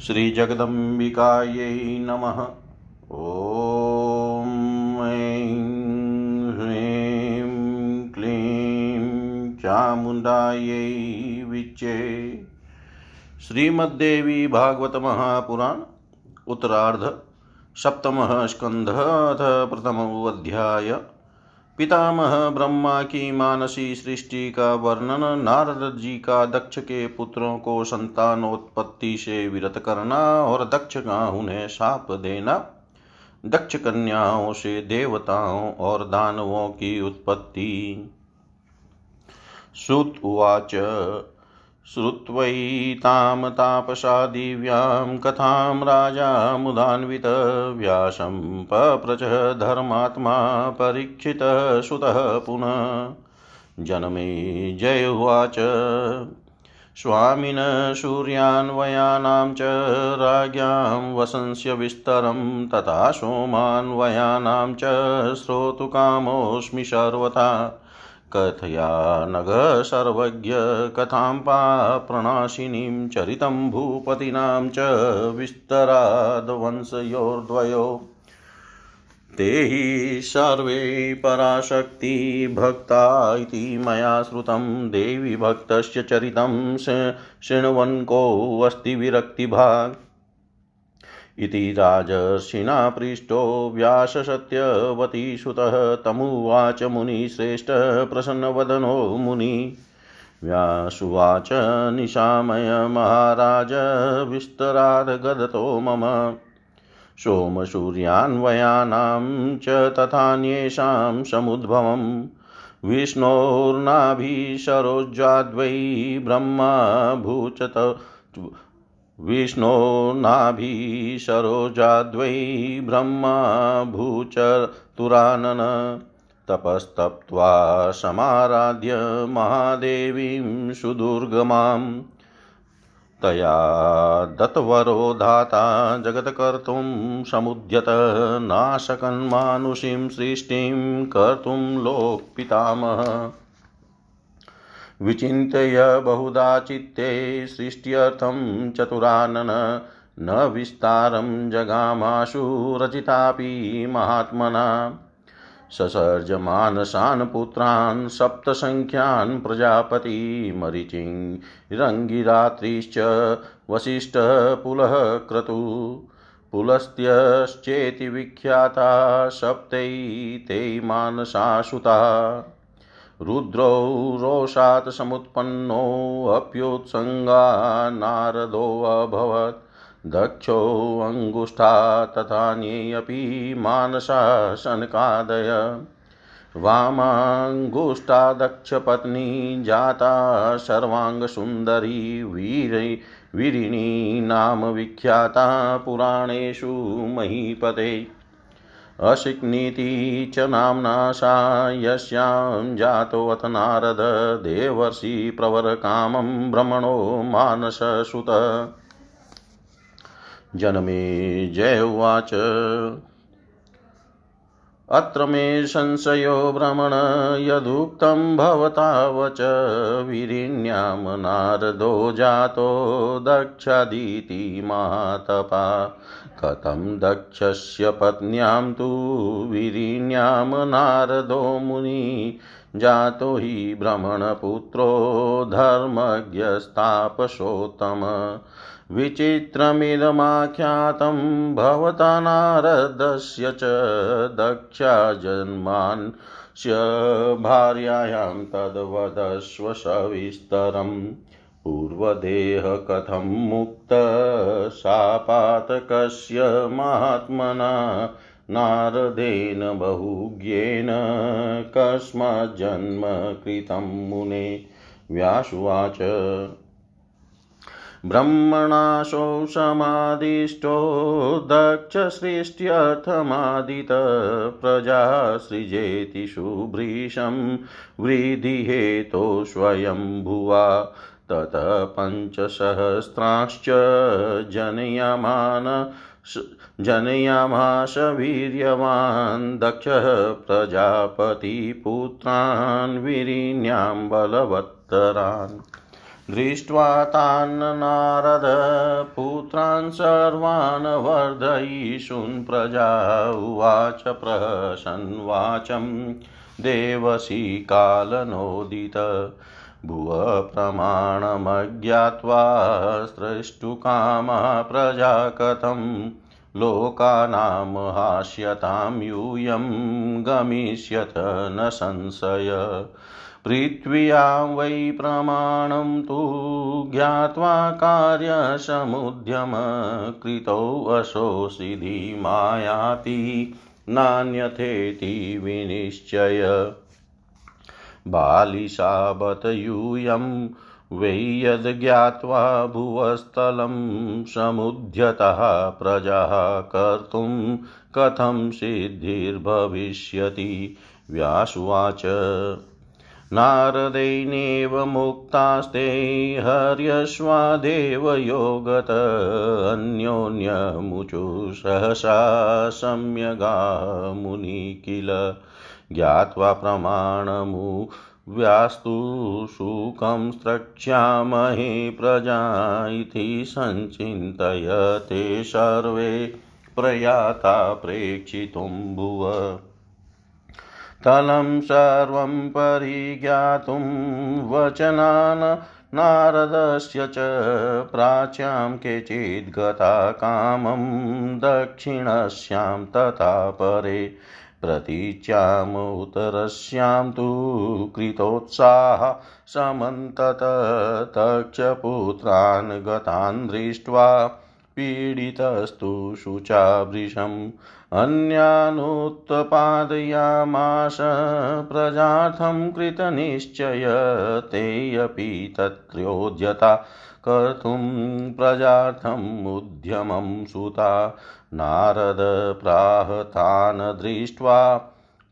श्रीजगदम्बिकायै नमः। ॐ ऐं ह्रीं क्लीं चामुण्डायै विच्चे। श्रीमद्देवी भागवत महापुराण, उत्तरार्ध, सप्तमः स्कन्धः अथ प्रथमोऽध्याय पितामह ब्रह्मा की मानसी सृष्टि का वर्णन, नारद जी का दक्ष के पुत्रों को संतानोत्पत्ति से विरत करना और दक्ष का उन्हें साप देना। दक्ष कन्याओं से देवताओं और दानवों की उत्पत्ति। सुत उवाच श्रुत्वैतां तापसा दिव्यां कथां राजा मुदान्वित व्यासं पप्रच धर्मात्मा परीक्षितः सुतः पुनः। जनमे जय उवाच। स्वामिन सूर्यान्वयानां च राज्ञां वसंस्य विस्तरं तथा सोमान्वयानां च श्रोतुकामोऽस्मि सर्वथा। कथया नघ सर्वज्ञ कथां पाप्रणाशिनीं चरितं भूपतीनां च विस्तराद्वंशयोर्द्वयो। ते हि सर्वे पराशक्ति भक्ता इति मया श्रुतं। देवी भक्तस्य चरितं शृण्वन् कोऽस्ति विरक्तिभाक् इति राजर्षिणा पृष्टो व्याससत्यवतीसुतः तमुवाच मुनिश्रेष्ठ प्रसन्नवदनो मुनि। व्यासुवाच निशामय महाराज विस्तराद्गदतो मम। सोमसूर्यान्वयानां च तथान्येषां समुद्भवम् विष्णोर्नाभिशरोज्जाद्वै ब्रह्मा भूचत विष्णोर्नाभिशरोजाद्वै ब्रह्मा भूचतुरानन तपस्तप्त्वा समाराध्य महादेवीं सुदुर्गमाम् तया दत्तवरो धाता जगत्कर्तुं समुद्यत नाशकन्मानुषीं सृष्टिं कर्तुं लोकपितामह। विचिन्तय बहुधा चित्ते सृष्ट्यर्थं चतुरानन न विस्तारं जगामाशु रचितापि महात्मना। ससर्ज मानसान् पुत्रान् सप्तसङ्ख्यान् प्रजापति मरीचिरङ्गिरात्रिश्च वसिष्ठपुलः क्रतु। पुलस्त्यश्चेति विख्याता सप्तैते मानसासुता रुद्रौ रोषात् समुत्पन्नोऽप्युत्सङ्गा नारदोऽभवत् दक्षोऽङ्गुष्ठा तथान्येऽपि मानसा शनकादय। वामाङ्गुष्ठा दक्षपत्नी जाता सर्वाङ्गसुन्दरी वीरै वीरिणी नाम विख्याता पुराणेषु महीपते। अशिक्नीति च नाम्ना सा यस्यां जातोऽथ नारद देवर्षि प्रवरकामं भ्रमणो मानससुत। जनमे जय उवाच। अत्र मे संशयो भ्रमण यदुक्तं भवता वच विरिण्यां नारदो जातो दक्षादिति महातपा कथं दक्षस्य पत्न्यां तु विरिण्यां नारदो मुनि। जातो हि भ्रमणपुत्रो धर्मज्ञस्तापसोत्तम विचित्रमिदमाख्यातं भवता नारदस्य च दक्षा जन्मान्स्य भार्यायां तद्वदस्व सविस्तरम्। पूर्वदेह कथं मुक्तशापातकस्य महात्मना नारदेन बहुज्ञेन कस्मज्जन्म कृतं मुने व्यासुवाच। ब्रह्मणाशो समादिष्टो दक्षसृष्ट्यर्थमादित प्रजा सृजेति शुभ्रीशं वृद्धिहेतो स्वयंभुवा ततः पञ्चसहस्रांश्च जनयमान जनयामाश वीर्यवान् दक्षः प्रजापतिपुत्रान् विरिण्यां बलवत्तरान्। दृष्ट्वा तान् नारद पुत्रान् सर्वान् वर्धयिषुन् प्रजा उवाच प्रसन्वाचं देवसी कालनोदित। भुवप्रमाणमज्ञात्वा स्रष्टुकामा प्रजा कथं लोकानां हास्यतां यूयं गमिष्यत न संशय। पृथ्व्यां वै प्रमाणं तु ज्ञात्वा कार्यसमुद्यम कृतोऽशोषि धीमायाति नान्यथेति विनिश्चय। बालिशाबत यूयं वै यद्ज्ञात्वा भुवस्थलं समुद्यतः प्रजाः कर्तुं कथं सिद्धिर्भविष्यति? व्यासुवाच, नारदैनेव मुक्तास्ते हर्यश्वादेवयोगत अन्योन्यमुचु सहसा सम्यगा मुनि किल। ज्ञात्वा प्रमाणमु व्यास्तु सुखं स्रक्ष्यामहे प्रजा इति सञ्चिन्तय सर्वे प्रयाता प्रेक्षितुं भुव। तलं सर्वं परिज्ञातुं वचनान् नारदस्य च प्राच्यां केचिद् गता कामं दक्षिणस्यां तथा परे। प्रतीच्यामुतरस्यां तु कृतोत्साह समन्तत तक्षपुत्रान् गतान् दृष्ट्वा पीडितस्तु शुचावृशम् अन्यानुत्पादयामास प्रजार्थं कृतनिश्चय तेऽपि तत्रोद्यता कर्तुं प्रजार्थम् उद्यमं सुता। नारद प्राहतान् दृष्ट्वा,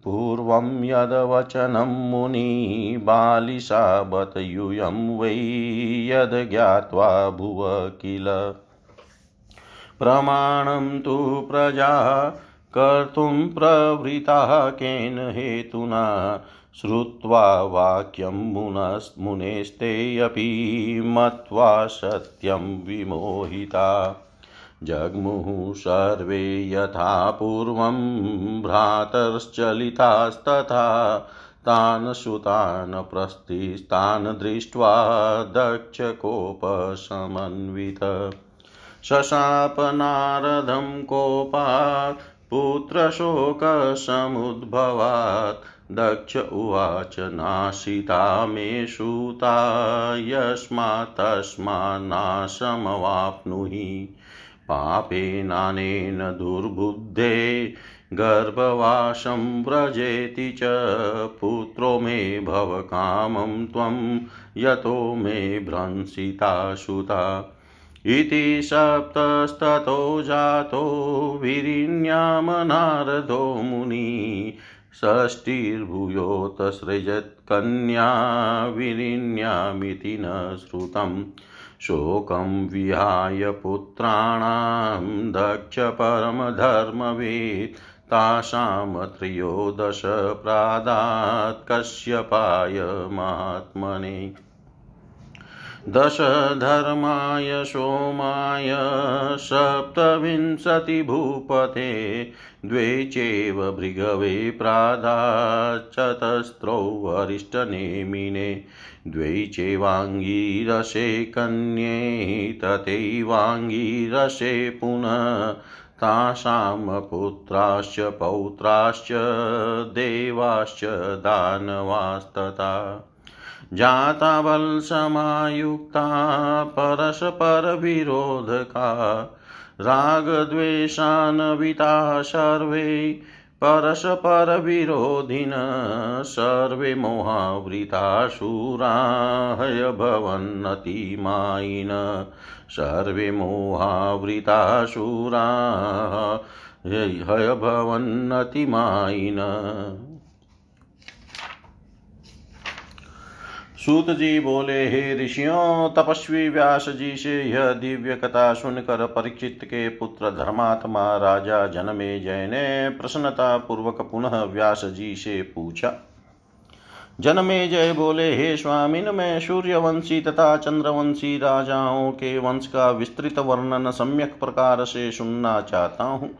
पूर्वं यद्वचनं मुनि बालिशाबत यूयं वै यद्ज्ञात्वा भुव किल। प्रमाणं तु प्रजा कर्तुं प्रवृताः केन हेतुना। श्रुत्वा वाक्यं मुनस्, मुनेस्ते अपि मत्वा सत्यं विमोहिता। जग्मुः सर्वे यथा पूर्वं भ्रातर्श्चलितास्तथा, तान् सुतान् प्रस्थिस्तान् दृष्ट्वा दक्षकोपसमन्वित शशापनारदं कोपात्, पुत्रशोकसमुद्भवात् दक्ष उवाच नाशिता मे सूता यस्मात् तस्मान्नाशमवाप्नुहि पापेनानेन दुर्बुद्धे गर्भवासं व्रजेति च पुत्रो मे भव कामं त्वं यतो मे भ्रंसिता सुता इति सप्तस्ततो जातो विरिण्यामनारदो मुनि। षष्टिर्भूयोतसृजत्कन्या विरिण्यामिति न श्रुतं। शोकं विहाय पुत्राणां दक्ष परमधर्मवेत्। तासां त्रयोदशप्रादात् कश्यपाय महात्मने दशधर्माय सोमाय सप्तविंशतिभूपते द्वे चैव भृगवे प्रादाचतस्रौ वरिष्ठनेमिने द्वै चैवाङ्गीरसे कन्ये तथैवाङ्गीरसे पुनः तासां पुत्राश्च पौत्राश्च देवाश्च दानवास्तथा जाता बलसमायुक्ता परस्परविरोधका रागद्वेषान्विता सर्वे परस्परविरोधिन सर्वे मोहावृता शूराहयभवन्नतिमायिन सर्वे मोहावृता शूरा सूत जी बोले, हे ऋषियों, तपस्वी व्यास जी से यह दिव्य कथा सुनकर परीक्षित के पुत्र धर्मात्मा राजा जनमे जय ने प्रसन्नता पूर्वक पुनः व्यास जी से पूछा। जनमे जय बोले, हे स्वामिन, मैं सूर्यवंशी तथा चंद्रवंशी राजाओं के वंश का विस्तृत वर्णन सम्यक प्रकार से सुनना चाहता हूँ।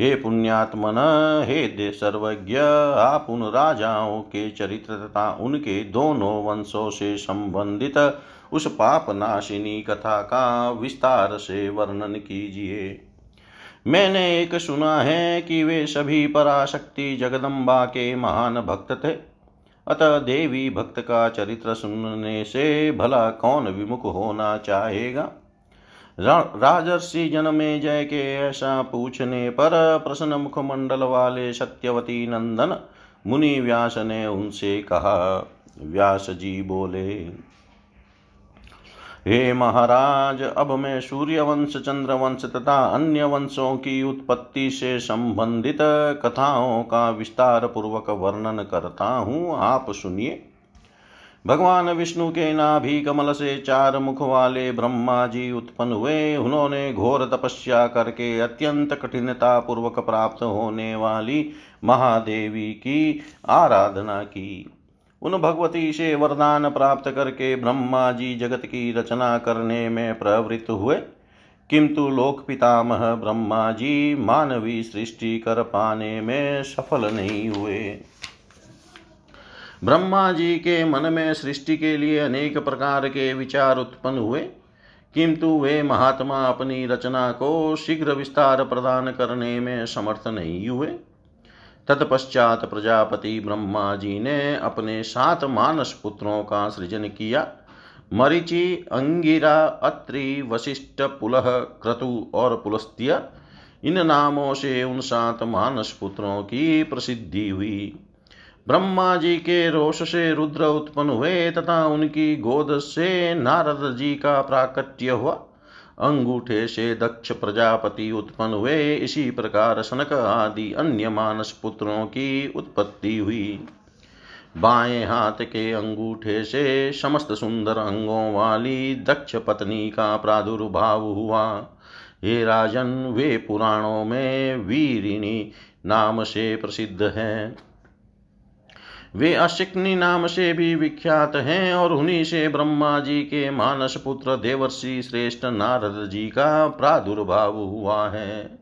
हे पुण्यात्मन, हे दे सर्वज्ञ आप उन राजाओं के चरित्र तथा उनके दोनों वंशों से संबंधित उस पाप नाशिनी कथा का विस्तार से वर्णन कीजिए। मैंने एक सुना है कि वे सभी पराशक्ति जगदम्बा के महान भक्त थे। अतः देवी भक्त का चरित्र सुनने से भला कौन विमुख होना चाहेगा? राजर्षि जन्मे जय के ऐसा पूछने पर प्रसन्न मुखमंडल वाले सत्यवती नंदन मुनि व्यास ने उनसे कहा, व्यास जी बोले, हे महाराज, अब मैं सूर्यवंश, चंद्रवंश तथा अन्य वंशों की उत्पत्ति से संबंधित कथाओं का विस्तार पूर्वक वर्णन करता हूँ। आप सुनिए। भगवान विष्णु के नाभि कमल से चार मुख वाले ब्रह्मा जी उत्पन्न हुए। उन्होंने घोर तपस्या करके अत्यंत कठिनता पूर्वक प्राप्त होने वाली महादेवी की आराधना की। उन भगवती से वरदान प्राप्त करके ब्रह्मा जी जगत की रचना करने में प्रवृत्त हुए। किंतु लोक पितामह ब्रह्मा जी मानवी सृष्टि कर पाने में सफल नहीं हुए। ब्रह्मा जी के मन में सृष्टि के लिए अनेक प्रकार के विचार उत्पन्न हुए। किंतु वे महात्मा अपनी रचना को शीघ्र विस्तार प्रदान करने में समर्थ नहीं हुए। तत्पश्चात प्रजापति ब्रह्मा जी ने अपने सात मानस पुत्रों का सृजन किया। मरिचि, अंगिरा, अत्रि वशिष्ठ पुलह, क्रतु और पुलस्त्य, इन नामों से उन सात मानस पुत्रों की प्रसिद्धि हुई। ब्रह्मा जी के रोष से रुद्र उत्पन्न हुए तथा उनकी गोद से नारद जी का प्राकट्य हुआ। अंगूठे से दक्ष प्रजापति उत्पन्न हुए। इसी प्रकार सनक आदि अन्य मानस पुत्रों की उत्पत्ति हुई। बाएँ हाथ के अंगूठे से समस्त सुंदर अंगों वाली दक्ष पत्नी का प्रादुर्भाव हुआ। हे राजन, वे पुराणों में वीरिणी नाम से प्रसिद्ध हैं। वे अशिक्नि नाम से भी विख्यात हैं और उन्हीं से ब्रह्मा जी के मानस पुत्र देवर्षि श्रेष्ठ नारद जी का प्रादुर्भाव हुआ है।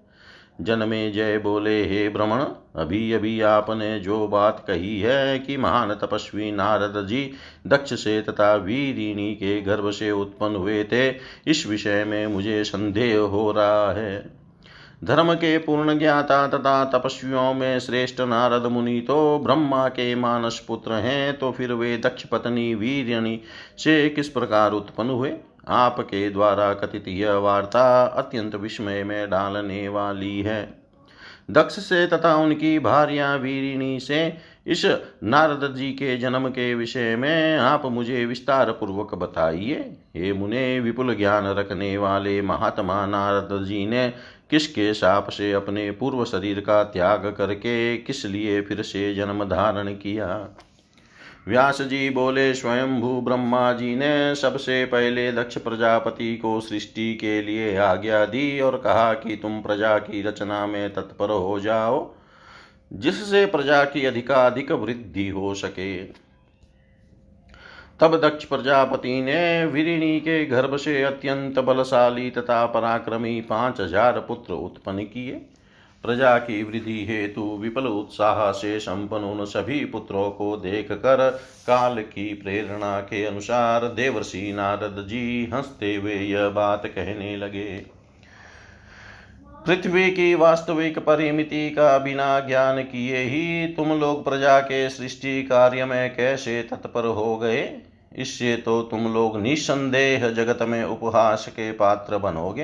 जन्मे जय बोले, हे भ्रमण अभी अभी आपने जो बात कही है कि महान तपस्वी नारद जी दक्ष से तथा वीरिणी के गर्भ से उत्पन्न हुए थे, इस विषय में मुझे संदेह हो रहा है। धर्म के पूर्ण ज्ञाता तथा तपस्वियों में श्रेष्ठ नारद मुनि तो ब्रह्मा के मानस पुत्र हैं तो फिर वे दक्ष पत्नी वीरणी से किस प्रकार उत्पन्न हुए? आपके द्वारा कथित यह वार्ता अत्यंत विस्मय में डालने वाली है। दक्ष से तथा उनकी भार्या वीरिणी से इस नारद जी के जन्म के विषय में आप मुझे विस्तार पूर्वक बताइए। हे मुने, विपुल ज्ञान रखने वाले महात्मा नारद जी ने किसके साप से अपने पूर्व शरीर का त्याग करके किस लिए फिर से जन्म धारण किया? व्यास जी बोले, स्वयंभू ब्रह्मा जी ने सबसे पहले दक्ष प्रजापति को सृष्टि के लिए आज्ञा दी और कहा कि तुम प्रजा की रचना में तत्पर हो जाओ, जिससे प्रजा की अधिकाधिक वृद्धि हो सके। तब दक्ष प्रजापति ने विरिणी के गर्भ से अत्यंत बलशाली तथा पराक्रमी पाँच हज़ार पुत्र उत्पन्न किए। प्रजा की वृद्धि हेतु विपुल उत्साह से संपन्न उन सभी पुत्रों को देख कर काल की प्रेरणा के अनुसार देवर्षि नारद जी हँसते हुए यह बात कहने लगे। पृथ्वी की वास्तविक परिमिति का बिना ज्ञान किए ही तुम लोग प्रजा के सृष्टि कार्य में कैसे तत्पर हो गए? इससे तो तुम लोग निसंदेह जगत में उपहास के पात्र बनोगे।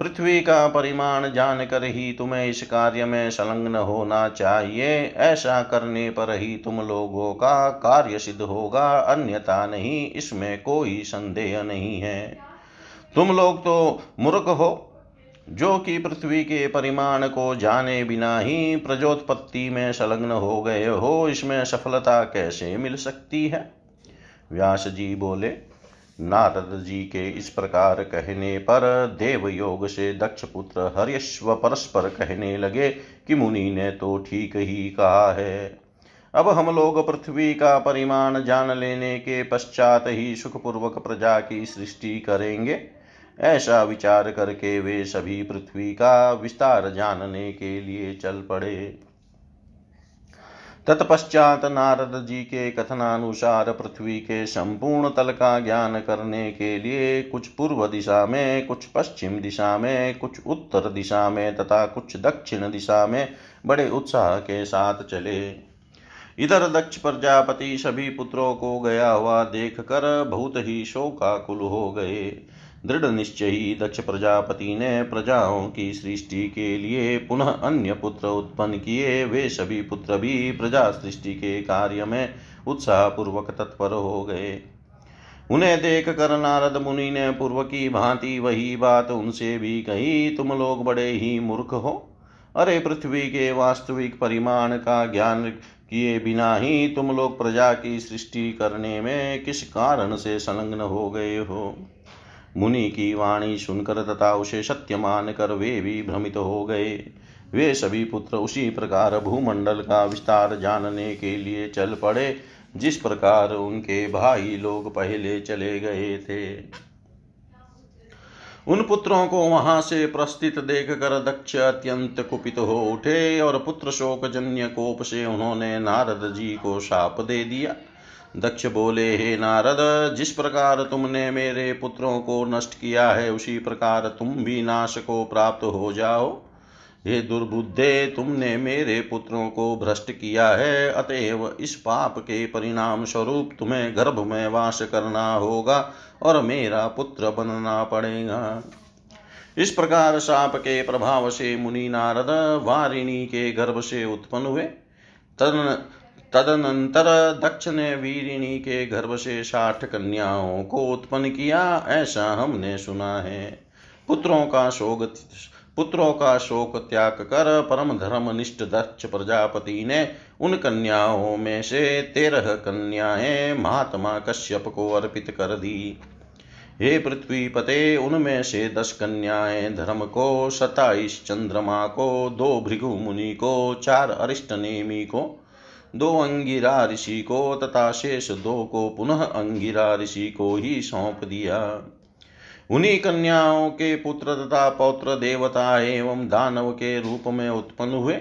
पृथ्वी का परिमाण जानकर ही तुम्हें इस कार्य में संलग्न होना चाहिए। ऐसा करने पर ही तुम लोगों का कार्य सिद्ध होगा, अन्यथा नहीं, इसमें कोई संदेह नहीं है। तुम लोग तो मूर्ख हो। जो कि पृथ्वी के परिमाण को जाने बिना ही प्रजोत्पत्ति में संलग्न हो गए हो, इसमें सफलता कैसे मिल सकती है? व्यास जी बोले, नारद जी के इस प्रकार कहने पर देव योग से दक्ष पुत्र हर्यश्व परस्पर कहने लगे कि मुनि ने तो ठीक ही कहा है। अब हम लोग पृथ्वी का परिमाण जान लेने के पश्चात ही सुखपूर्वक प्रजा की सृष्टि करेंगे। ऐसा विचार करके वे सभी पृथ्वी का विस्तार जानने के लिए चल पड़े। तत्पश्चात नारद जी के कथनानुसार पृथ्वी के संपूर्ण तल का ज्ञान करने के लिए कुछ पूर्व दिशा में, कुछ पश्चिम दिशा में, कुछ उत्तर दिशा में तथा कुछ दक्षिण दिशा में बड़े उत्साह के साथ चले। इधर दक्ष प्रजापति सभी पुत्रों को गया हुआ देख कर बहुत ही शोकाकुल हो गए। दृढ़ निश्चयी दक्ष प्रजापति ने प्रजाओं की सृष्टि के लिए पुनः अन्य पुत्र उत्पन्न किए। वे सभी पुत्र भी प्रजा सृष्टि के कार्य में उत्साह पूर्वक तत्पर हो गए। उन्हें देख कर नारद मुनि ने पूर्व की भांति वही बात उनसे भी कही, तुम लोग बड़े ही मूर्ख हो। अरे पृथ्वी के वास्तविक परिमाण का ज्ञान किए बिना ही तुम लोग प्रजा की सृष्टि करने में किस कारण से संलग्न हो गए हो? मुनि की वाणी सुनकर तथा उसे सत्य मानकर वे भी भ्रमित हो गए। वे सभी पुत्र उसी प्रकार भूमंडल का विस्तार जानने के लिए चल पड़े, जिस प्रकार उनके भाई लोग पहले चले गए थे। उन पुत्रों को वहाँ से प्रस्थित देख कर दक्ष अत्यंत कुपित हो उठे और पुत्र शोक जन्य कोप से उन्होंने नारद जी को शाप दे दिया। दक्ष बोले, हे नारद, जिस प्रकार तुमने मेरे पुत्रों को नष्ट किया है, उसी प्रकार तुम भी नाश को प्राप्त हो जाओ। हे दुर्बुद्धे, तुमने मेरे पुत्रों को भ्रष्ट किया है, अतएव इस पाप के परिणाम स्वरूप तुम्हें गर्भ में वास करना होगा और मेरा पुत्र बनना पड़ेगा। इस प्रकार साप के प्रभाव से मुनि नारद वारिणी के गर्भ से उत्पन्न हुए। तद तदनंतर दक्ष ने वीरिणी के गर्भ से साठ कन्याओं को उत्पन्न किया, ऐसा हमने सुना है। पुत्रों का शोक, पुत्रों का शोक त्याग कर परम धर्म निष्ठ दक्ष प्रजापति ने उन कन्याओं में से तेरह कन्याएँ महात्मा कश्यप को अर्पित कर दी। हे पृथ्वी पते, उनमें से दस कन्याएँ धर्म को सताइस चंद्रमा को, दो भृगु मुनि को, चार अरिष्ट नेमी को दो अंगिरा ऋषि को तथा शेष दो को पुनः अंगिरा ऋषि को ही सौंप दिया। उन्हीं कन्याओं के पुत्र तथा पौत्र देवता एवं दानव के रूप में उत्पन्न हुए।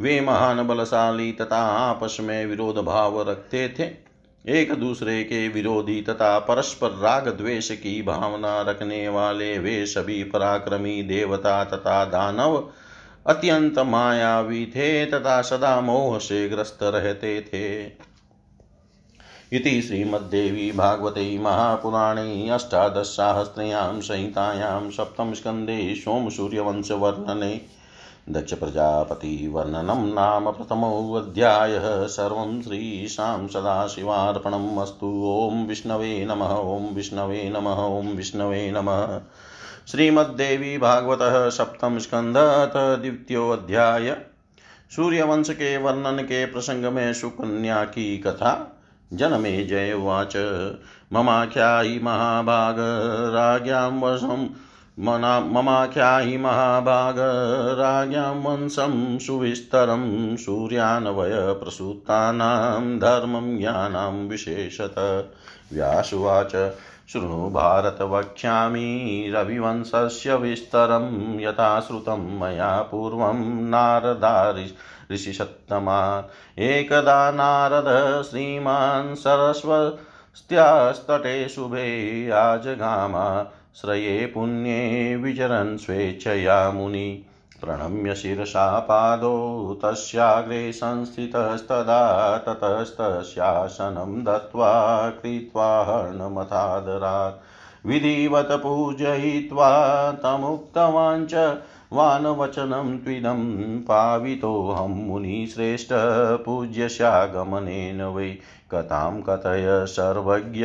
वे महान बलशाली तथा आपस में विरोध भाव रखते थे। एक दूसरे के विरोधी तथा परस्पर राग द्वेष की भावना रखने वाले वे सभी पराक्रमी देवता तथा दानव अत्यंत मायावी थे तथा सदा मोह से ग्रस्त रहते थे। इति श्रीमद्देवी भागवते महापुराणे अष्टादशसाहस्रयां संहितायां सप्तमस्कन्धे सोमसूर्यवंशवर्णने दक्षप्रजापतिवर्णनं नाम प्रथमोऽध्यायः। सर्वं श्रीशां सदाशिवार्पणम् अस्तु। ॐ विष्णवे नमः, ॐ विष्णवे नमः, ॐ विष्णवे नमः। श्रीमद्देवी भागवत सप्तम स्कंध द्वितीयोध्याय सूर्यवंश के वर्णन के प्रसंग में सुकन्या की कथा। जनमे जय उवाच। ममाख्यायि महाभाग। राज्ञां वशं ममाख्यायि महाभाग। राज्ञां वंशं सुविस्तरं सूर्यान्वय प्रसूतानां धर्मं ज्ञानां विशेषत। व्यासुवाच। शृणु भारत वक्ष्यामि रविवंशस्य विस्तरं यथा श्रुतं मया पूर्वं नारदारि ऋषिसत्तमा। एकदा नारद श्रीमान् सरस्वत्यास्तटे शुभे आजगामा श्रये पुण्ये विचरन् स्वेच्छया मुनि। प्रणम्य शिरसा पादौ तस्याग्रे संस्थितस्तदा ततस्तस्यासनं दत्त्वा कृत्वा हर्णमथादरात् विधिवत पूजयित्वा तमुक्तवान् च वानवचनं त्विदं पावितोऽहं मुनिश्रेष्ठ पूज्यस्यागमनेन वै कथां कथय सर्वज्ञ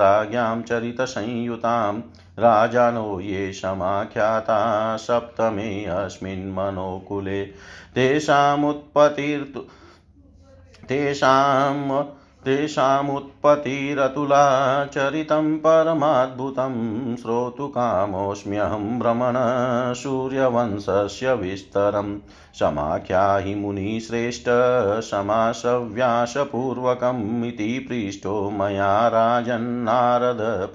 राज्ञां चरितसंयुतां राजानो ये समाख्याता सप्तमे अस्मिन् मनोकुले। तेषामुत्पत्तिर्तु तेषाम् तेषामुत्पत्तिरतुला चरितं परमाद्भुतं श्रोतुकामोऽस्म्यहं भ्रमण सूर्यवंशस्य विस्तरं। समाख्याहि मुनिश्रेष्ठ समासव्यासपूर्वकम् इति पृष्टो मया राजन्नारद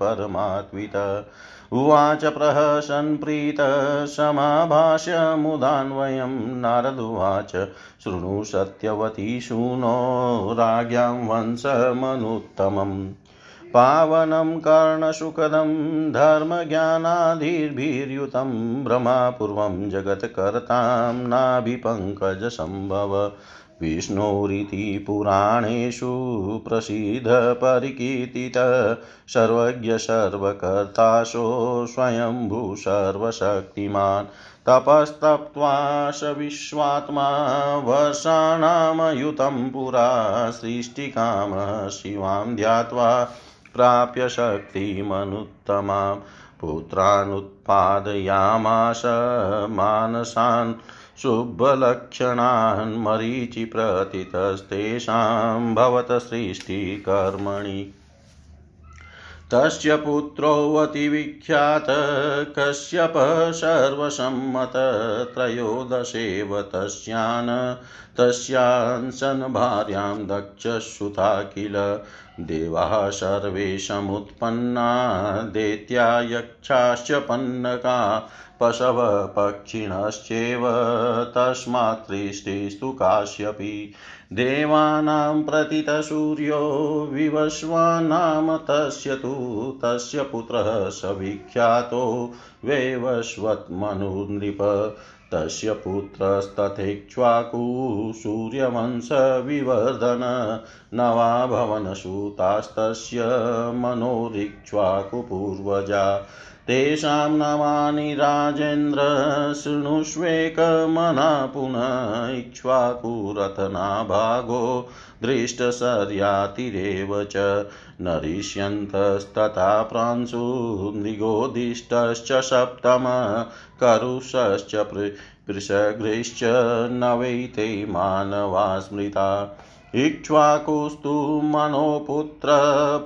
उवाच प्रहसन् प्रीतः समाभाष्य मुदान्वयं नारदुवाच शृणु सत्यवती शूनो राज्ञां वंशमनुत्तमम् पावनं कर्णसुखदं धर्मज्ञानादिभिर्युतं भ्रमापूर्वं जगत्कर्तां नाभिपङ्कजसम्भव। विष्णोरिति पुराणेषु प्रसिद्धपरिकीर्तितः सर्वज्ञ सर्वकर्ताशो स्वयम्भू सर्वशक्तिमान् तपस्तप्त्वा स विश्वात्मा वर्षाणामयुतं पुरा सृष्टिकामः शिवां ध्यात्वा प्राप्य शक्तिमनुत्तमां पुत्रानुत्पादयामास मानसान् शुभलक्षणान् मरीचिप्रथितस्तेषां भवत सृष्टिकर्मणि। तस्य पुत्रोऽतिविख्यात कश्यप सर्वसम्मत त्रयोदशेव तस्यान् तस्यान् भार्यां दक्षसुता किल देवाः सर्वे समुत्पन्ना दैत्या यक्षाश्च पन्नका पशवपक्षिणश्चेव तस्मात् सृष्टिस्तु काश्यपि। देवानां प्रतितसूर्यो विवस्वानाम तस्य तु तस्य पुत्रः स विख्यातो वैवस्वत्मनुनृप तस्य पुत्रस्तथेक्ष्वाकु सूर्यवंशविवर्धन नवा भवनसुतास्तस्य मनोरिक्ष्वाकुपूर्वजा तेषां नामानि राजेन्द्र शृणुष्वेकमना पुनः इक्ष्वाकुरथनाभागो दृष्टशर्यातिरेव च नरिष्यन्तस्तथा प्रांशु मृगोदिष्टश्च सप्तम, करुषश्च पृषघ्रिश्च वैते मानवा स्मृता। इक्ष्वाकुस्तु मनोपुत्र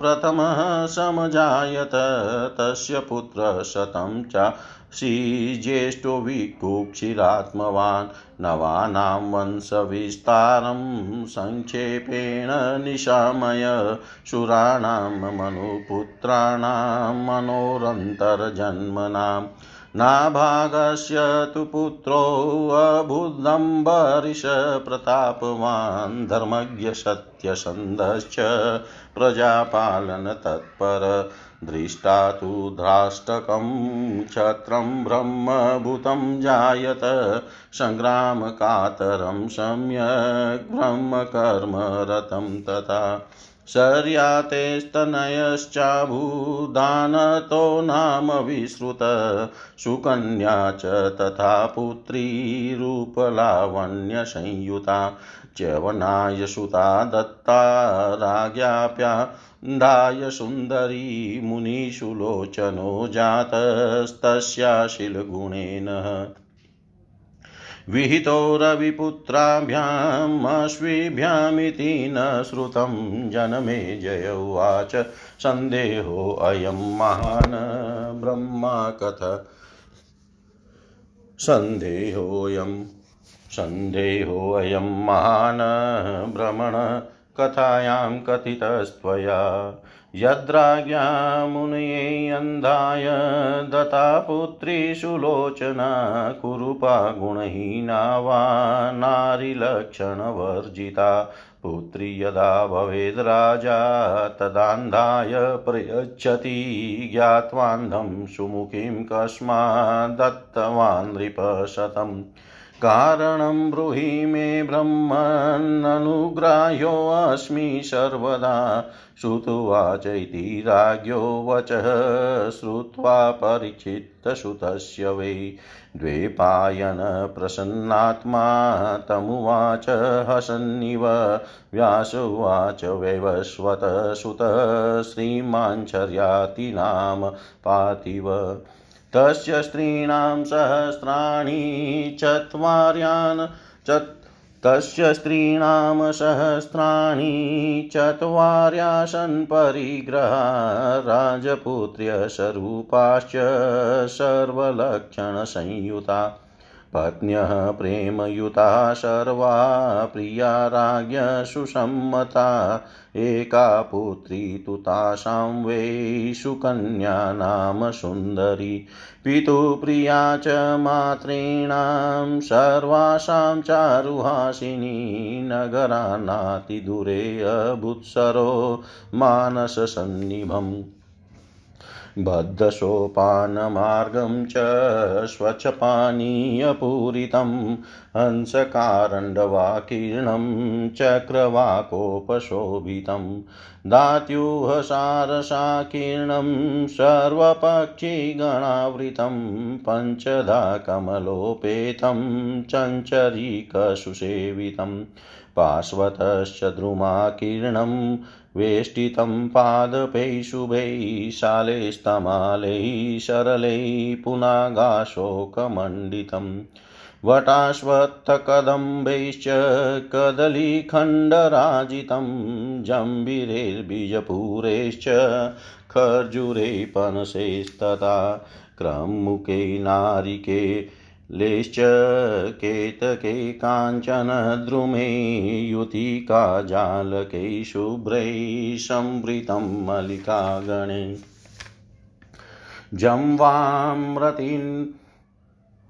प्रथमः समजायत, तस्य पुत्रशतं च श्रीज्येष्ठो विकुक्षिरात्मवान् नवानां वंशविस्तारं सङ्क्षेपेण निशामय। सुराणां मनुपुत्राणां मनोरन्तर्जन्मनाम् नाभागस्य तु पुत्रोऽबुदम्बरिश प्रतापवान् धर्मज्ञ प्रजापालनतत्पर। दृष्टा तु ध्राष्टकं क्षत्रं ब्रह्मभूतं जायत, सङ्ग्रामकातरं सम्यक् ब्रह्मकर्मरतं तथा। शर्यातेस्तनयश्चाभूदानतो नाम विश्रुत, सुकन्या च तथा पुत्री रूपलावण्यसंयुता। च्यवनाय सुता दत्ता राज्ञाप्यान्धाय सुन्दरी मुनिषुलोचनो जातस्तस्या शिलगुणेन विहितो रविपुत्राभ्यामश्विभ्यामिति न श्रुतं जनमे जय उवाच सन्देहोऽयं महान् ब्रह्मा कथ। सन्देहोऽयं सन्देहोऽयं महान् भ्रमण कथायां कथितस्त्वया। यद्राज्ञा मुनये अन्धाय पुत्री सुलोचना कुरूपा वा नारीलक्षणवर्जिता। पुत्री यदा भवेद्राजा तदान्धाय प्रयच्छति ज्ञात्वान्धं सुमुखीं कस्मादत्तवान् नृपशतम्। कारणं ब्रूहि मे ब्रह्मन्ननुग्राह्योऽस्मि सर्वदा। श्रुत्वाच इति राज्ञो वचः, श्रुत्वा परिचित्तसुतस्य वै। द्वैपायनप्रसन्नात्मा तमुवाच हसन्निव। व्यासुवाच वैवस्वत सुत श्रीमाञ्चर्याति नाम पातिव। तस्य स्त्रीणां सहस्राणि चत्वार्यान् चत् तस्य स्त्रीणां सहस्राणि चत्वार्यासन् परिग्रहा राजपुत्र्यस्वरूपाश्च सर्वलक्षणसंयुता। पत्न्यः प्रेमयुता सर्वा प्रिया राज्ञ सुसम्मता। एका पुत्री तु तासां वै सुकन्या नाम सुन्दरी। पितुप्रिया च मातॄणां सर्वासां चारुहासिनी नगरान्नातिदूरे अभुत्सरो मानससन्निभम् बद्धसोपानमार्गं च स्वच्छपानीयपूरितं हंसकारण्डवाकीर्णं चक्रवाकोपशोभितं दात्यूहसारसाकीर्णं सर्वपक्षिगणावृतं पञ्चधा कमलोपेतं चञ्चरीकसुसेवितं पार्श्वतश्च द्रुमाकीर्णं वेष्टितं पादपैः शुभैः शालेस्तमालैः सरलैः पुनागाशोकमण्डितम् वटाश्वत्थकदम्बैश्च कदलीखण्डराजितं जम्बिरेर्बीजपूरैश्च खर्जुरे पनसैस्तथा क्रमुके नारिके लेश्च केतके काञ्चनद्रुमे युतिकाजालकै शुभ्रैः संवृतं मलिकागणे जम्वाम्रतीन्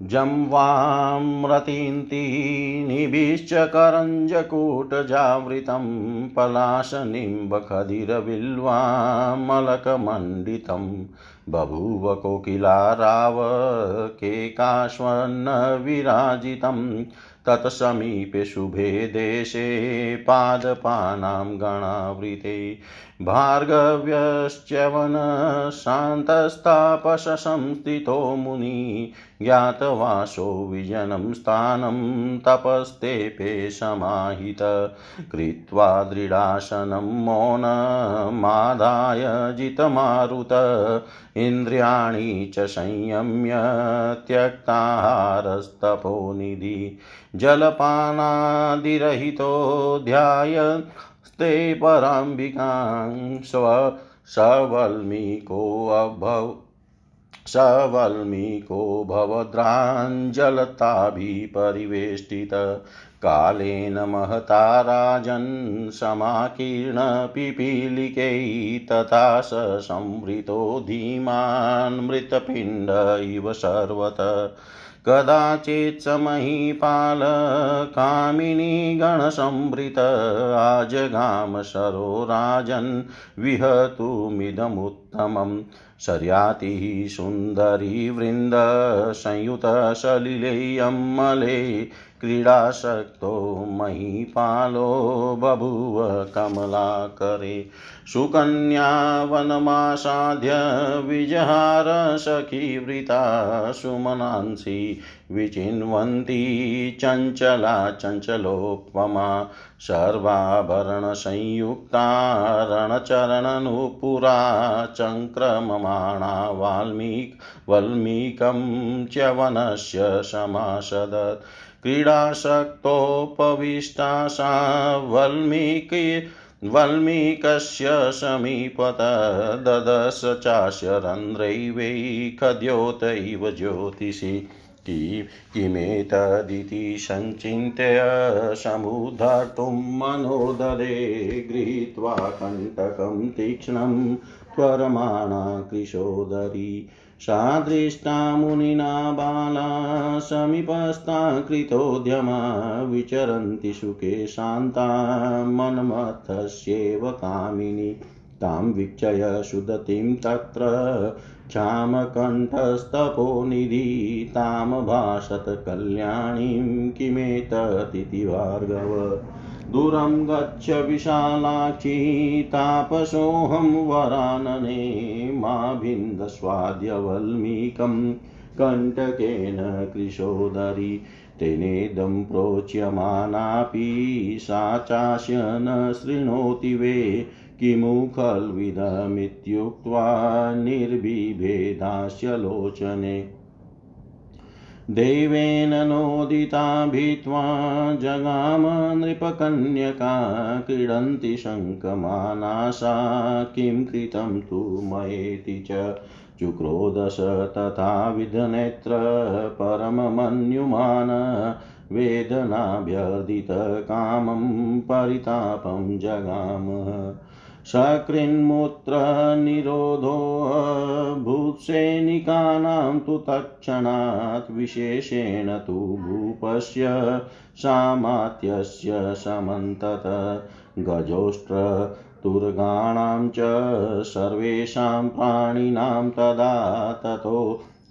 जम्वाम्रतीन्तीनिभिश्च करञ्जकूटजावृतं पलाशनिम्बखदिरविल्वामलकमण्डितम्। बभूव कोकिलाराव केकाश्वन्न विराजितं तत्समीपे शुभे देशे पादपानां गणावृते भार्गव्यश्च्यवनशान्तस्तापसंस्थितो मुनि ज्ञातवासो विजनं स्थानं तपस्तेपे समाहित। कृत्वा दृढासनं मौनमादाय जितमारुत। इन्द्रियाणि च संयम्य त्यक्ताहारस्तपोनिधि जलपानादिरहितो ध्याय ते पराम्बिकां स्व सवल्मीकोऽभव सवल्मीको भवद्राञ्जलताभिपरिवेष्टित। कालेन महता राजन् समाकीर्णपिपीलिकै तथा स संवृतो धीमान् मृतपिण्ड इव सर्वत। कदाचित् स महीपालकामिनी गणसंवृत आजगाम सरो राजन् विहतुमिदमुत्तमम् शर्यातिः सुन्दरी वृन्दसंयुतसलिलेऽम्मले क्रीडासक्तो महीपालो बभूव कमलाकरे। सुकन्या वनमासाद्य विजहार सखीवृता सुमनांसि विचिन्वन्ती चञ्चला चञ्चलोपमा सर्वाभरणसंयुक्ता रणचरणनुपुरा चङ्क्रममाणा वाल्मीक वल्मीकं च वनस्य समासदत्। क्रीडासक्तोपविष्टा सा वल्मीकी वल्मीकस्य समीपत ददश चास्य रन्ध्रैवै खद्योत इव ज्योतिषि किमेतदिति सञ्चिन्त्य समुद्धर्तुं मनोदरे गृहीत्वा कण्टकं तीक्ष्णं त्वरमाणा कृशोदरी सा दृष्टा मुनिना बाला समीपस्था कृतोद्यमा विचरन्ति सुखे शान्ता मन्मथस्येव कामिनी तां वीक्षय सुदतिं तत्र क्षामकण्ठस्तपोनिधि तां भाषत कल्याणीं किमेततिथि भार्गव। दूरं गच्छ विशालाक्षी तापसोऽहं वरानने मा भिन्दस्वाद्यवल्मीकं कण्टकेन कृशोदरी तेनेदं प्रोच्यमानापि सा चास्य न शृणोति वे किमु खल्विदमित्युक्त्वा निर्बिभेदास्य लोचने देवेन नोदिता भीत्वा जगाम नृपकन्यका क्रीडन्ति शङ्कमानाशा किं कृतं तु मयेति च चुक्रोदश तथा विधनेत्र परममन्युमान वेदनाभ्यर्दितकामं परितापं जगाम। सकृन्मूत्रनिरोधो भूत्सैनिकानां तु तत्क्षणात् विशेषेण तु भूपस्य सामात्यस्य समन्तत गजोष्ट्रतुर्गाणां च सर्वेषां प्राणिनां तदा ततो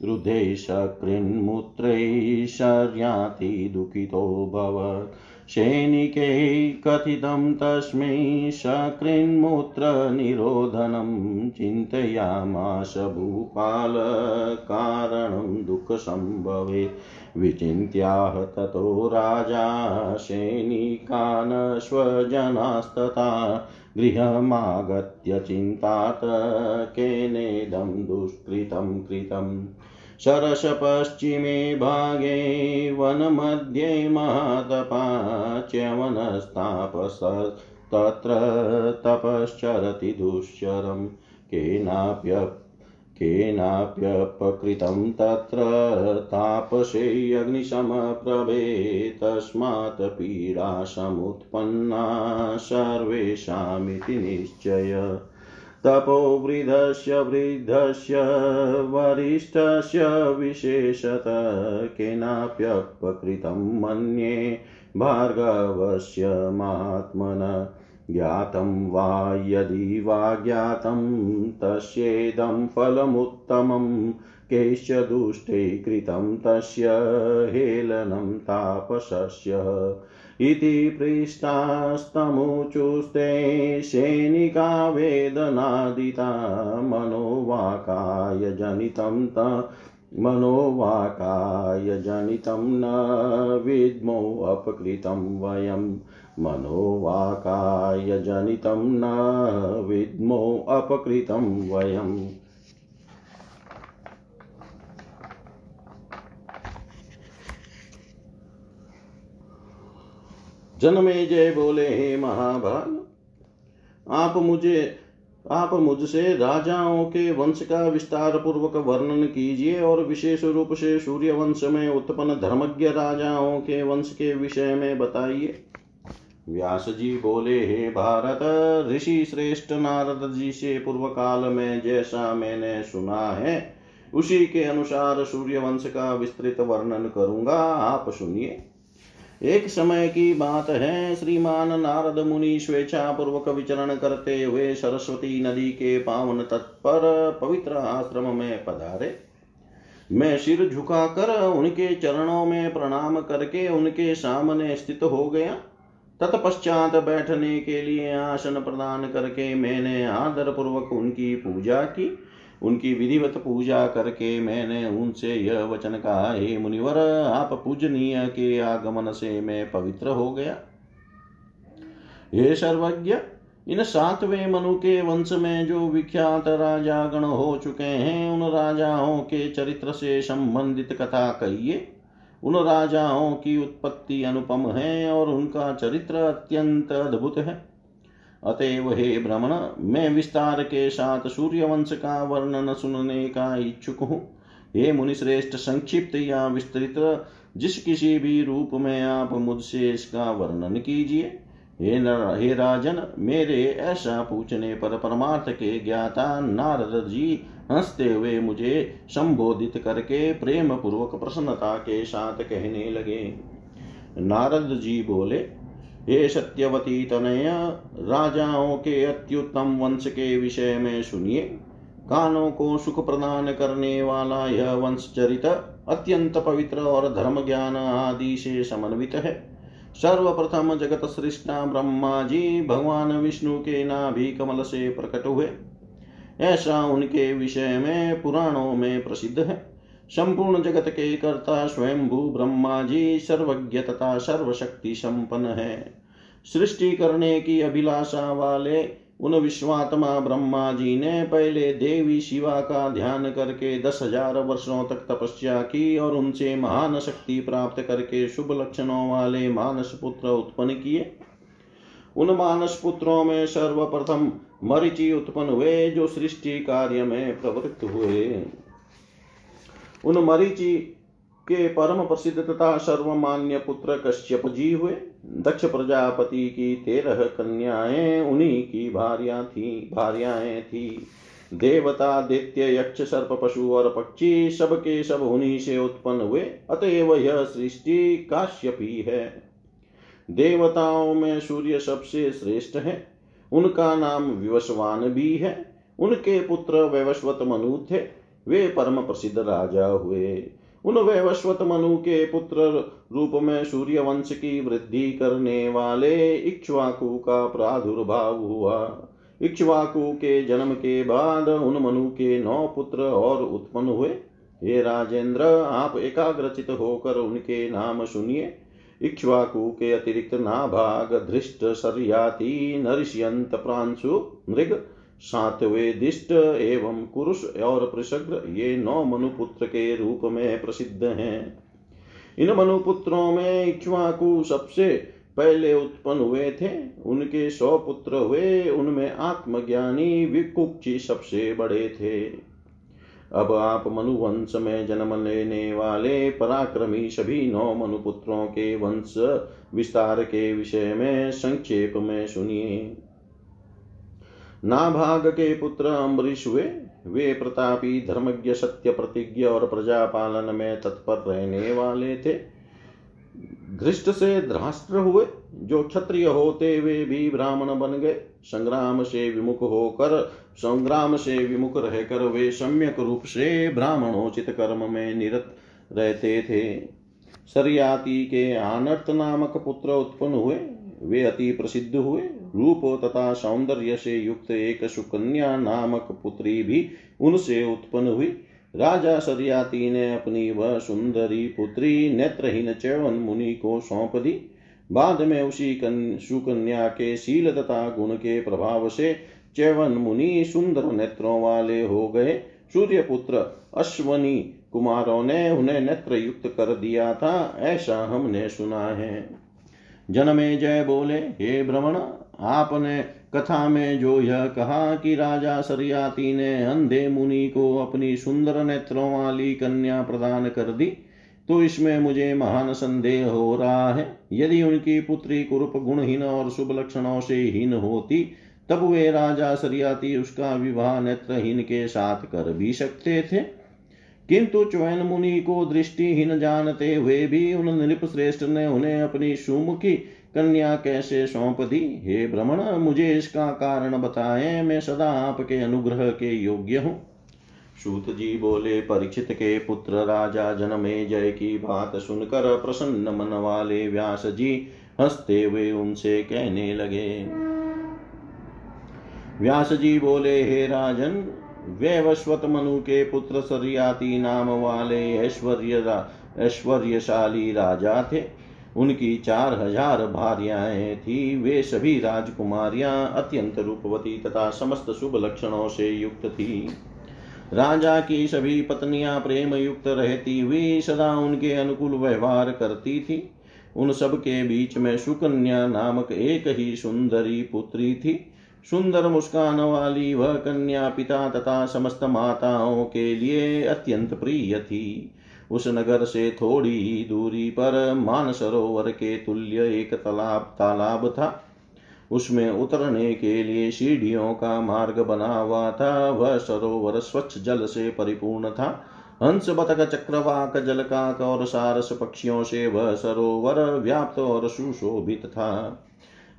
रुधे सकृन्मूत्रैः शर्याति सैनिकैः कथितं तस्मै सकृन्मूत्रनिरोधनं चिन्तयामास भूपालकारणं दुःखसम्भवेत्। विचिन्त्याह ततो राजा सैनिकान् स्वजनास्तथा गृहमागत्य चिन्तात् केनेदं दुष्कृतं कृतम्। शरसपश्चिमे भागे वनमध्ये महतपा च्यवनस्तापसस्तत्र तपश्चरति दुश्चरं केनाप्य केनाप्यपकृतं तत्र तापसे अग्निशमप्रभे तस्मात् पीडा समुत्पन्ना सर्वेषामिति निश्चय। तपोवृद्धस्य वृद्धस्य वरिष्ठस्य विशेषत केनाप्यपकृतं मन्ये भार्गवस्य महात्मन ज्ञातं वा यदि वा ज्ञातं तस्येदं फलमुत्तमं, कैश्च दुष्टे तस्य हेलनं तापसस्य। इति पृष्टास्तमुचुस्ते सैनिका वेदनादिता मनोवाकाय जनितं त मनोवाकायजनितं न विद्मो अपकृतं वयं मनोवाकायजनितं न विद्मो अपकृतं वयम् जनमे जय बोले हे महाभाग। आप मुझे, आप मुझसे राजाओं के वंश का विस्तार पूर्वक वर्णन कीजिए और विशेष रूप से सूर्य वंश में उत्पन्न धर्मज्ञ राजाओं के वंश के विषय में बताइए। व्यास जी बोले, हे भारत, ऋषि श्रेष्ठ नारद जी से पूर्व काल में जैसा मैंने सुना है, उसी के अनुसार सूर्य वंश का विस्तृत वर्णन करूँगा। आप सुनिए। एक समय की बात है, श्रीमान नारद मुनि स्वेच्छा पूर्वक विचरण करते हुए सरस्वती नदी के पावन तट पर पवित्र आश्रम में पधारे। मैं सिर झुकाकर उनके चरणों में प्रणाम करके उनके सामने स्थित हो गया। तत्पश्चात बैठने के लिए आसन प्रदान करके मैंने आदर पूर्वक उनकी पूजा की। उनकी विधिवत पूजा करके मैंने उनसे यह वचन कहा, हे मुनिवर, आप पूजनीय के आगमन से मैं पवित्र हो गया। हे सर्वज्ञ, इन सातवें मनु के वंश में जो विख्यात राजा गण हो चुके हैं, उन राजाओं के चरित्र से संबंधित कथा कहिए। उन राजाओं की उत्पत्ति अनुपम है और उनका चरित्र अत्यंत अद्भुत है। अतएव हे भ्रमण मैं विस्तार के साथ सूर्य वंश का वर्णन सुनने का इच्छुक हूँ। हे मुनिश्रेष्ठ, संक्षिप्त या विस्तृत, जिस किसी भी रूप में आप मुझसे इसका वर्णन कीजिए। हे नर, हे राजन, मेरे ऐसा पूछने पर परमार्थ के ज्ञाता नारद जी हँसते हुए मुझे संबोधित करके प्रेम पूर्वक प्रसन्नता के साथ कहने लगे। नारद जी बोले हे सत्यवती तनय राजाओं के अत्युत्तम वंश के विषय में सुनिए। कानों को सुख प्रदान करने वाला यह वंश चरित अत्यंत पवित्र और धर्म ज्ञान आदि से समन्वित है। सर्वप्रथम जगत सृष्टा ब्रह्मा जी भगवान विष्णु के नाभि कमल से प्रकट हुए। ऐसा उनके विषय में पुराणों में प्रसिद्ध है। संपूर्ण जगत के कर्ता स्वयंभू ब्रह्मा जी सर्वज्ञ तथा सर्वशक्ति संपन्न है। सृष्टि करने की अभिलाषा वाले उन विश्वात्मा ब्रह्मा जी ने पहले देवी शिवा का ध्यान करके दस हज़ार वर्षों तक तपस्या की और उनसे महान शक्ति प्राप्त करके शुभ लक्षणों वाले मानस पुत्र उत्पन्न किए। उन मानस पुत्रों में सर्वप्रथम मरिचि उत्पन्न हुए, जो सृष्टि कार्य में प्रवृत्त हुए। उन मरीचि के परम प्रसिद्ध तथा सर्वमान्य पुत्र कश्यप जी हुए। दक्ष प्रजापति की तेरह कन्याएँ, उन्हीं की भार्या थी, भार्याएँ थी। देवता, दैत्य, यक्ष, सर्प, पशु और पक्षी सब के सब उन्हीं से उत्पन्न हुए। अतएव यह सृष्टि काश्यपी है। देवताओं में सूर्य सबसे श्रेष्ठ है। उनका नाम विवस्वान भी है। उनके पुत्र वैवस्वत मनु थे वे परम प्रसिद्ध राजा हुए। उन वैवस्वत मनु के पुत्र रूप में सूर्य वंश की वृद्धि करने वाले इक्ष्वाकु का प्रादुर्भाव हुआ। इक्ष्वाकु के जन्म के बाद उन मनु के नौ पुत्र और उत्पन्न हुए। हे राजेंद्र, आप एकाग्रचित होकर उनके नाम सुनिए। इक्ष्वाकु के अतिरिक्त नाभाग, धृष्ट, सरयाति, नरिष्यंत, प्रांशु, मृग सातवें दिष्ट एवं कुरुष और पृषग्र ये नौ मनुपुत्र के रूप में प्रसिद्ध हैं। इन मनुपुत्रों में इक्ष्वाकु सबसे पहले उत्पन्न हुए थे। उनके सौ पुत्र हुए, उनमें आत्मज्ञानी विकुक्षी सबसे बड़े थे। अब आप मनुवंश में जन्म लेने वाले पराक्रमी सभी नौ मनुपुत्रों के वंश विस्तार के विषय में संक्षेप में सुनिए। नाभाग के पुत्र अम्बरीश हुए वे प्रतापी धर्मज्ञ सत्य प्रतिज्ञ और प्रजापालन में तत्पर रहने वाले थे। धृष्ट से ध्राष्ट्र हुए, जो क्षत्रिय होते वे भी ब्राह्मण बन गए। संग्राम से विमुख होकर, संग्राम से विमुख रहकर वे सम्यक रूप से ब्राह्मणोचित कर्म में निरत रहते थे। सरियाती के आनर्त नामक पुत्र उत्पन्न हुए। वे अति प्रसिद्ध हुए। रूप तथा सौंदर्य से युक्त एक सुकन्या नामक पुत्री भी उनसे उत्पन्न हुई। राजा सरियाती ने अपनी वह सुंदरी पुत्री नेत्रहीन चैवन मुनि को सौंप दी। बाद में उसी सुकन्या के शील तथा गुण के प्रभाव से चैवन मुनि सुंदर नेत्रों वाले हो गए। सूर्य पुत्र अश्वनी कुमारों ने उन्हें नेत्र युक्त कर दिया था। ऐसा हमने सुना है। जनमे जय बोले, हे भ्रमण आपने कथा में जो यह कहा कि राजा सरियाती ने अंधे मुनि को अपनी सुंदर नेत्रों वाली कन्या प्रदान कर दी तो इसमें मुझे महान संदेह हो रहा है। यदि उनकी पुत्री कुरूप गुणहीन और शुभ लक्षणों से हीन होती, तब वे राजा सरियाती उसका विवाह नेत्रहीन के साथ कर भी सकते थे। किंतु च्वैन मुनि को दृष्टिहीन जानते हुए भी उन नृप श्रेष्ठ ने उन्हें अपनी सुमुखी कन्या कैसे सौंप दी? हे भ्रमण मुझे इसका कारण बताए, मैं सदा आपके अनुग्रह के योग्य हूँ। सूत जी बोले, परीक्षित के पुत्र राजा जनमे जय की बात सुनकर प्रसन्न मन वाले व्यास जी हँसते हुए उनसे कहने लगे। व्यास जी बोले, हे राजन वैवस्वत मनु के पुत्र सरियाती नाम वाले ऐश्वर्य ऐश्वर्यशाली राजा थे। उनकी चार हज़ार भार्याएँ थी। वे सभी राजकुमारियाँ अत्यंत रूपवती तथा समस्त शुभ लक्षणों से युक्त थी। राजा की सभी पत्नियाँ प्रेम युक्त रहती हुई सदा उनके अनुकूल व्यवहार करती थी। उन सब के बीच में सुकन्या नामक एक ही सुंदरी पुत्री थी। सुंदर मुस्कान वाली वह कन्या पिता तथा समस्त माताओं के लिए अत्यंत प्रिय थी। उस नगर से थोड़ी ही दूरी पर मानसरोवर के तुल्य एक तालाब तालाब था। उसमें उतरने के लिए सीढ़ियों का मार्ग बना हुआ था। वह सरोवर स्वच्छ जल से परिपूर्ण था। हंस बतक चक्रवाक, जलकाक और सारस पक्षियों से वह सरोवर व्याप्त और सुशोभित था।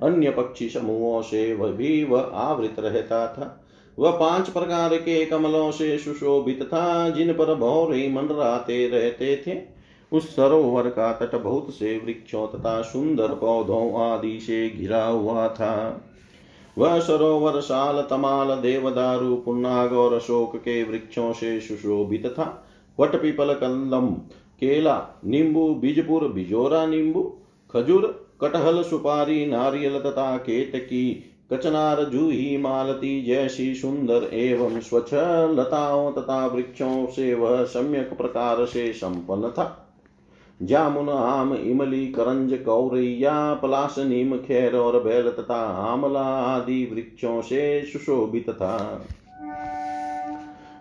अन्य पक्षी समूहों से वह भी वह आवृत रहता था। वह पाँच प्रकार के कमलों से सुशोभित था, जिन पर भौरे मंडराते रहते थे। उस सरोवर का तट बहुत से वृक्षों तथा सुंदर पौधों आदि से घिरा हुआ था। वह सरोवर साल तमाल, देवदारू, पुन्नाग और अशोक के वृक्षों से सुशोभित था। वट पिपल कलम केला, नींबू, बीजपुर, बिजोरा नींबू, खजूर कटहल सुपारी नारियल तथा केतकी, कचनार जूही मालती, जैसी सुंदर एवं स्वच्छ लताओं तथा वृक्षों से वह सम्यक प्रकार से संपन्न था। जामुन, आम, इमली, करंज, कौरैया पलाश नीम खेर और बैल तथा आमला आदि वृक्षों से सुशोभित था।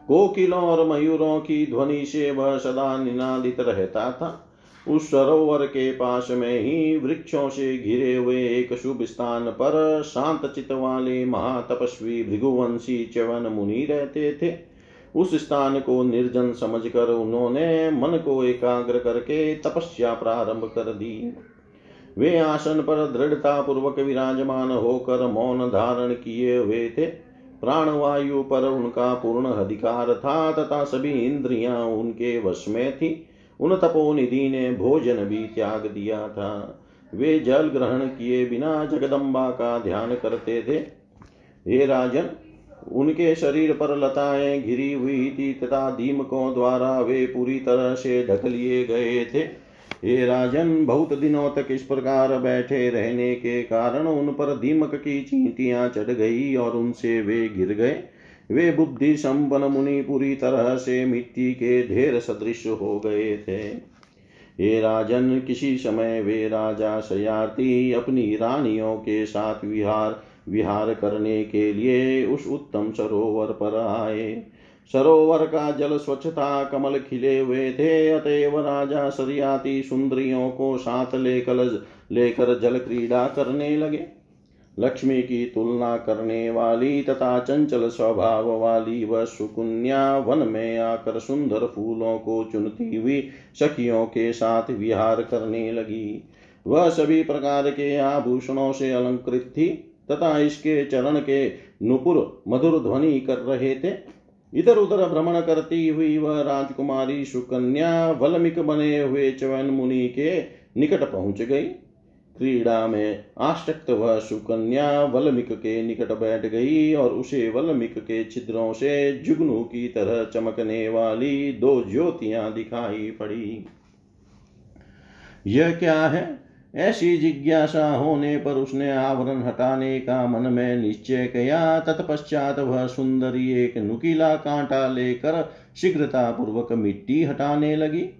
कोकिलों और मयूरों की ध्वनि से वह सदा निनादित रहता था। उस सरोवर के पास में ही वृक्षों से घिरे हुए एक शुभ स्थान पर शांत चित वाले महातपस्वी भृगुवंशी च्यवन मुनि रहते थे। उस स्थान को निर्जन समझकर उन्होंने मन को एकाग्र करके तपस्या प्रारंभ कर दी। वे आसन पर दृढ़ता पूर्वक विराजमान होकर मौन धारण किए हुए थे। प्राणवायु पर उनका पूर्ण अधिकार था तथा सभी इंद्रियाँ उनके वश में थी। उन तपोनिधि ने भोजन भी त्याग दिया था। वे जल ग्रहण किए बिना जगदम्बा का ध्यान करते थे। हे राजन, उनके शरीर पर लताएँ घिरी हुई थी तथा दीमकों द्वारा वे पूरी तरह से ढक लिए गए थे। हे राजन, बहुत दिनों तक इस प्रकार बैठे रहने के कारण उन पर दीमक की चींटियाँ चढ़ गई और उनसे वे गिर गए। वे बुद्धि संपन्न मुनि पूरी तरह से मिट्टी के ढेर सदृश हो गए थे। हे राजन, किसी समय वे राजा सयाती अपनी रानियों के साथ विहार विहार करने के लिए उस उत्तम सरोवर पर आए। सरोवर का जल स्वच्छता कमल खिले हुए थे, अतएव राजा सरियाती सुंदरियों को साथ लेकर लेकर जल क्रीड़ा करने लगे। लक्ष्मी की तुलना करने वाली तथा चंचल स्वभाव वाली वह सुकुन्या वन में आकर सुंदर फूलों को चुनती हुई सखियों के साथ विहार करने लगी। वह सभी प्रकार के आभूषणों से अलंकृत थी तथा इसके चरण के नुपुर मधुर ध्वनि कर रहे थे। इधर उधर भ्रमण करती हुई वह राजकुमारी सुकन्या वलमिक बने हुए चवन मुनि के निकट पहुँच गई। क्रीड़ा में आशक्त वह सुकन्या वलमिक के निकट बैठ गई और उसे वलमिक के छिद्रों से जुगनू की तरह चमकने वाली दो ज्योतियाँ दिखाई पड़ी। यह क्या है? ऐसी जिज्ञासा होने पर उसने आवरण हटाने का मन में निश्चय किया। तत्पश्चात वह सुंदरी एक नुकीला कांटा लेकर शीघ्रता पूर्वक मिट्टी हटाने लगी।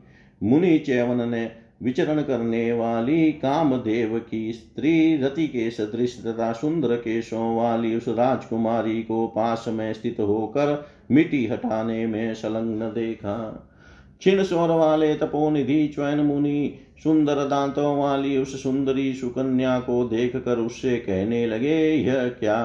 मुनि चैवन ने विचरण करने वाली कामदेव की स्त्री रति के सदृश तथा सुंदर केशों वाली उस राजकुमारी को पास में स्थित होकर मिट्टी हटाने में संलग्न देखा। क्षीण स्वर वाले तपोनिधि चैन मुनि सुंदर दांतों वाली उस सुंदरी सुकन्या को देख कर उससे कहने लगे, यह क्या?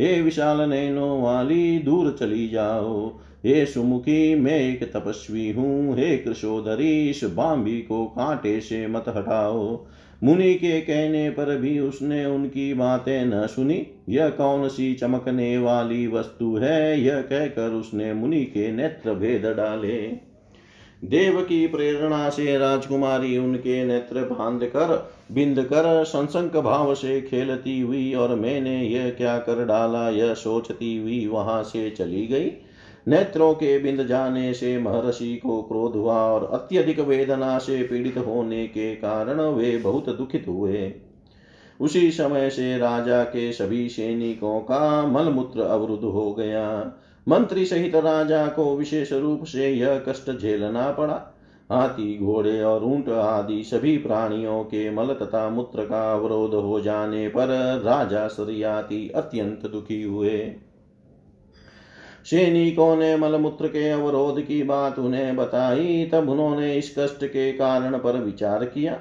हे विशाल नैनो वाली, दूर चली जाओ। हे सुमुखी, मैं एक तपस्वी हूँ। हे कृषोधरी इस बाम्बी को कांटे से मत हटाओ। मुनि के कहने पर भी उसने उनकी बातें न सुनी। यह कौन सी चमकने वाली वस्तु है? यह कहकर उसने मुनि के नेत्र भेद डाले। देव की प्रेरणा से राजकुमारी उनके नेत्र बाँध कर, बिंद कर संसंक भाव से खेलती हुई और मैंने यह क्या कर डाला, यह सोचती हुई वहाँ से चली गई। नेत्रों के बिंद जाने से महर्षि को क्रोध हुआ और अत्यधिक वेदना से पीड़ित होने के कारण वे बहुत दुखित हुए। उसी समय से राजा के सभी सैनिकों का मलमूत्र अवरुद्ध हो गया। मंत्री सहित राजा को विशेष रूप से यह कष्ट झेलना पड़ा। हाथी, घोड़े और ऊँट आदि सभी प्राणियों के मल तथा मूत्र का अवरोध हो जाने पर राजा सरियाती अत्यंत दुखी हुए। सैनिकों ने मलमूत्र के अवरोध की बात उन्हें बताई, तब उन्होंने इस कष्ट के कारण पर विचार किया।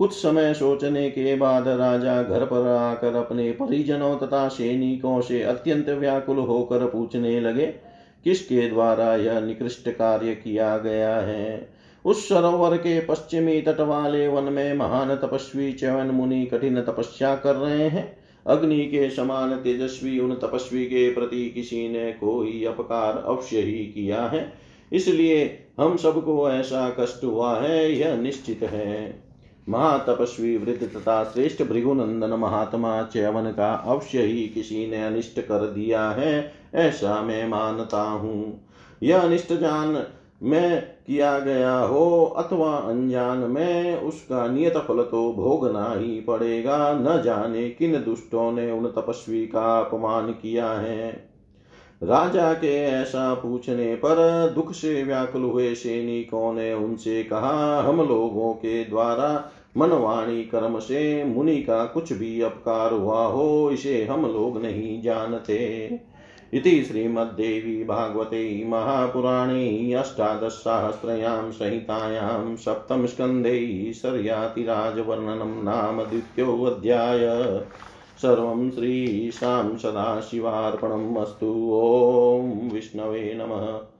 कुछ समय सोचने के बाद राजा घर पर आकर अपने परिजनों तथा सैनिकों से अत्यंत व्याकुल होकर पूछने लगे, किसके द्वारा यह निकृष्ट कार्य किया गया है? उस सरोवर के पश्चिमी तट वाले वन में महान तपस्वी चवन मुनि कठिन तपस्या कर रहे हैं। अग्नि के समान तेजस्वी उन तपस्वी के प्रति किसी ने कोई अपकार अवश्य ही किया है। इसलिए हम सबको ऐसा कष्ट हुआ है, यह निश्चित है। महातपस्वी वृद्ध तथा श्रेष्ठ भृगुनंदन महात्मा च्यवन का अवश्य ही किसी ने अनिष्ट कर दिया है, ऐसा मैं मानता हूँ। यह अनिष्ट जान में किया गया हो अथवा अनजान, में उसका नियत फल तो भोगना ही पड़ेगा, न जाने किन दुष्टों ने उन तपस्वी का अपमान किया है। राजा के ऐसा पूछने पर दुख से व्याकुल हुए सैनिकों ने उनसे कहा, हम लोगों के द्वारा मनवाणी कर्म से मुनि का कुछ भी अपकार हुआ हो, इसे हम लोग नहीं जानते। इति श्रीमद्देवी भागवते महापुराणे अष्टादशसाहस्रयां संहितायां सप्तमस्कन्धे शर्यातिराजवर्णनं नाम द्वितीयोऽध्याय। सर्वं श्रीशां सदाशिवार्पणम् अस्तु। ॐ विष्णवे नमः।